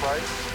Contact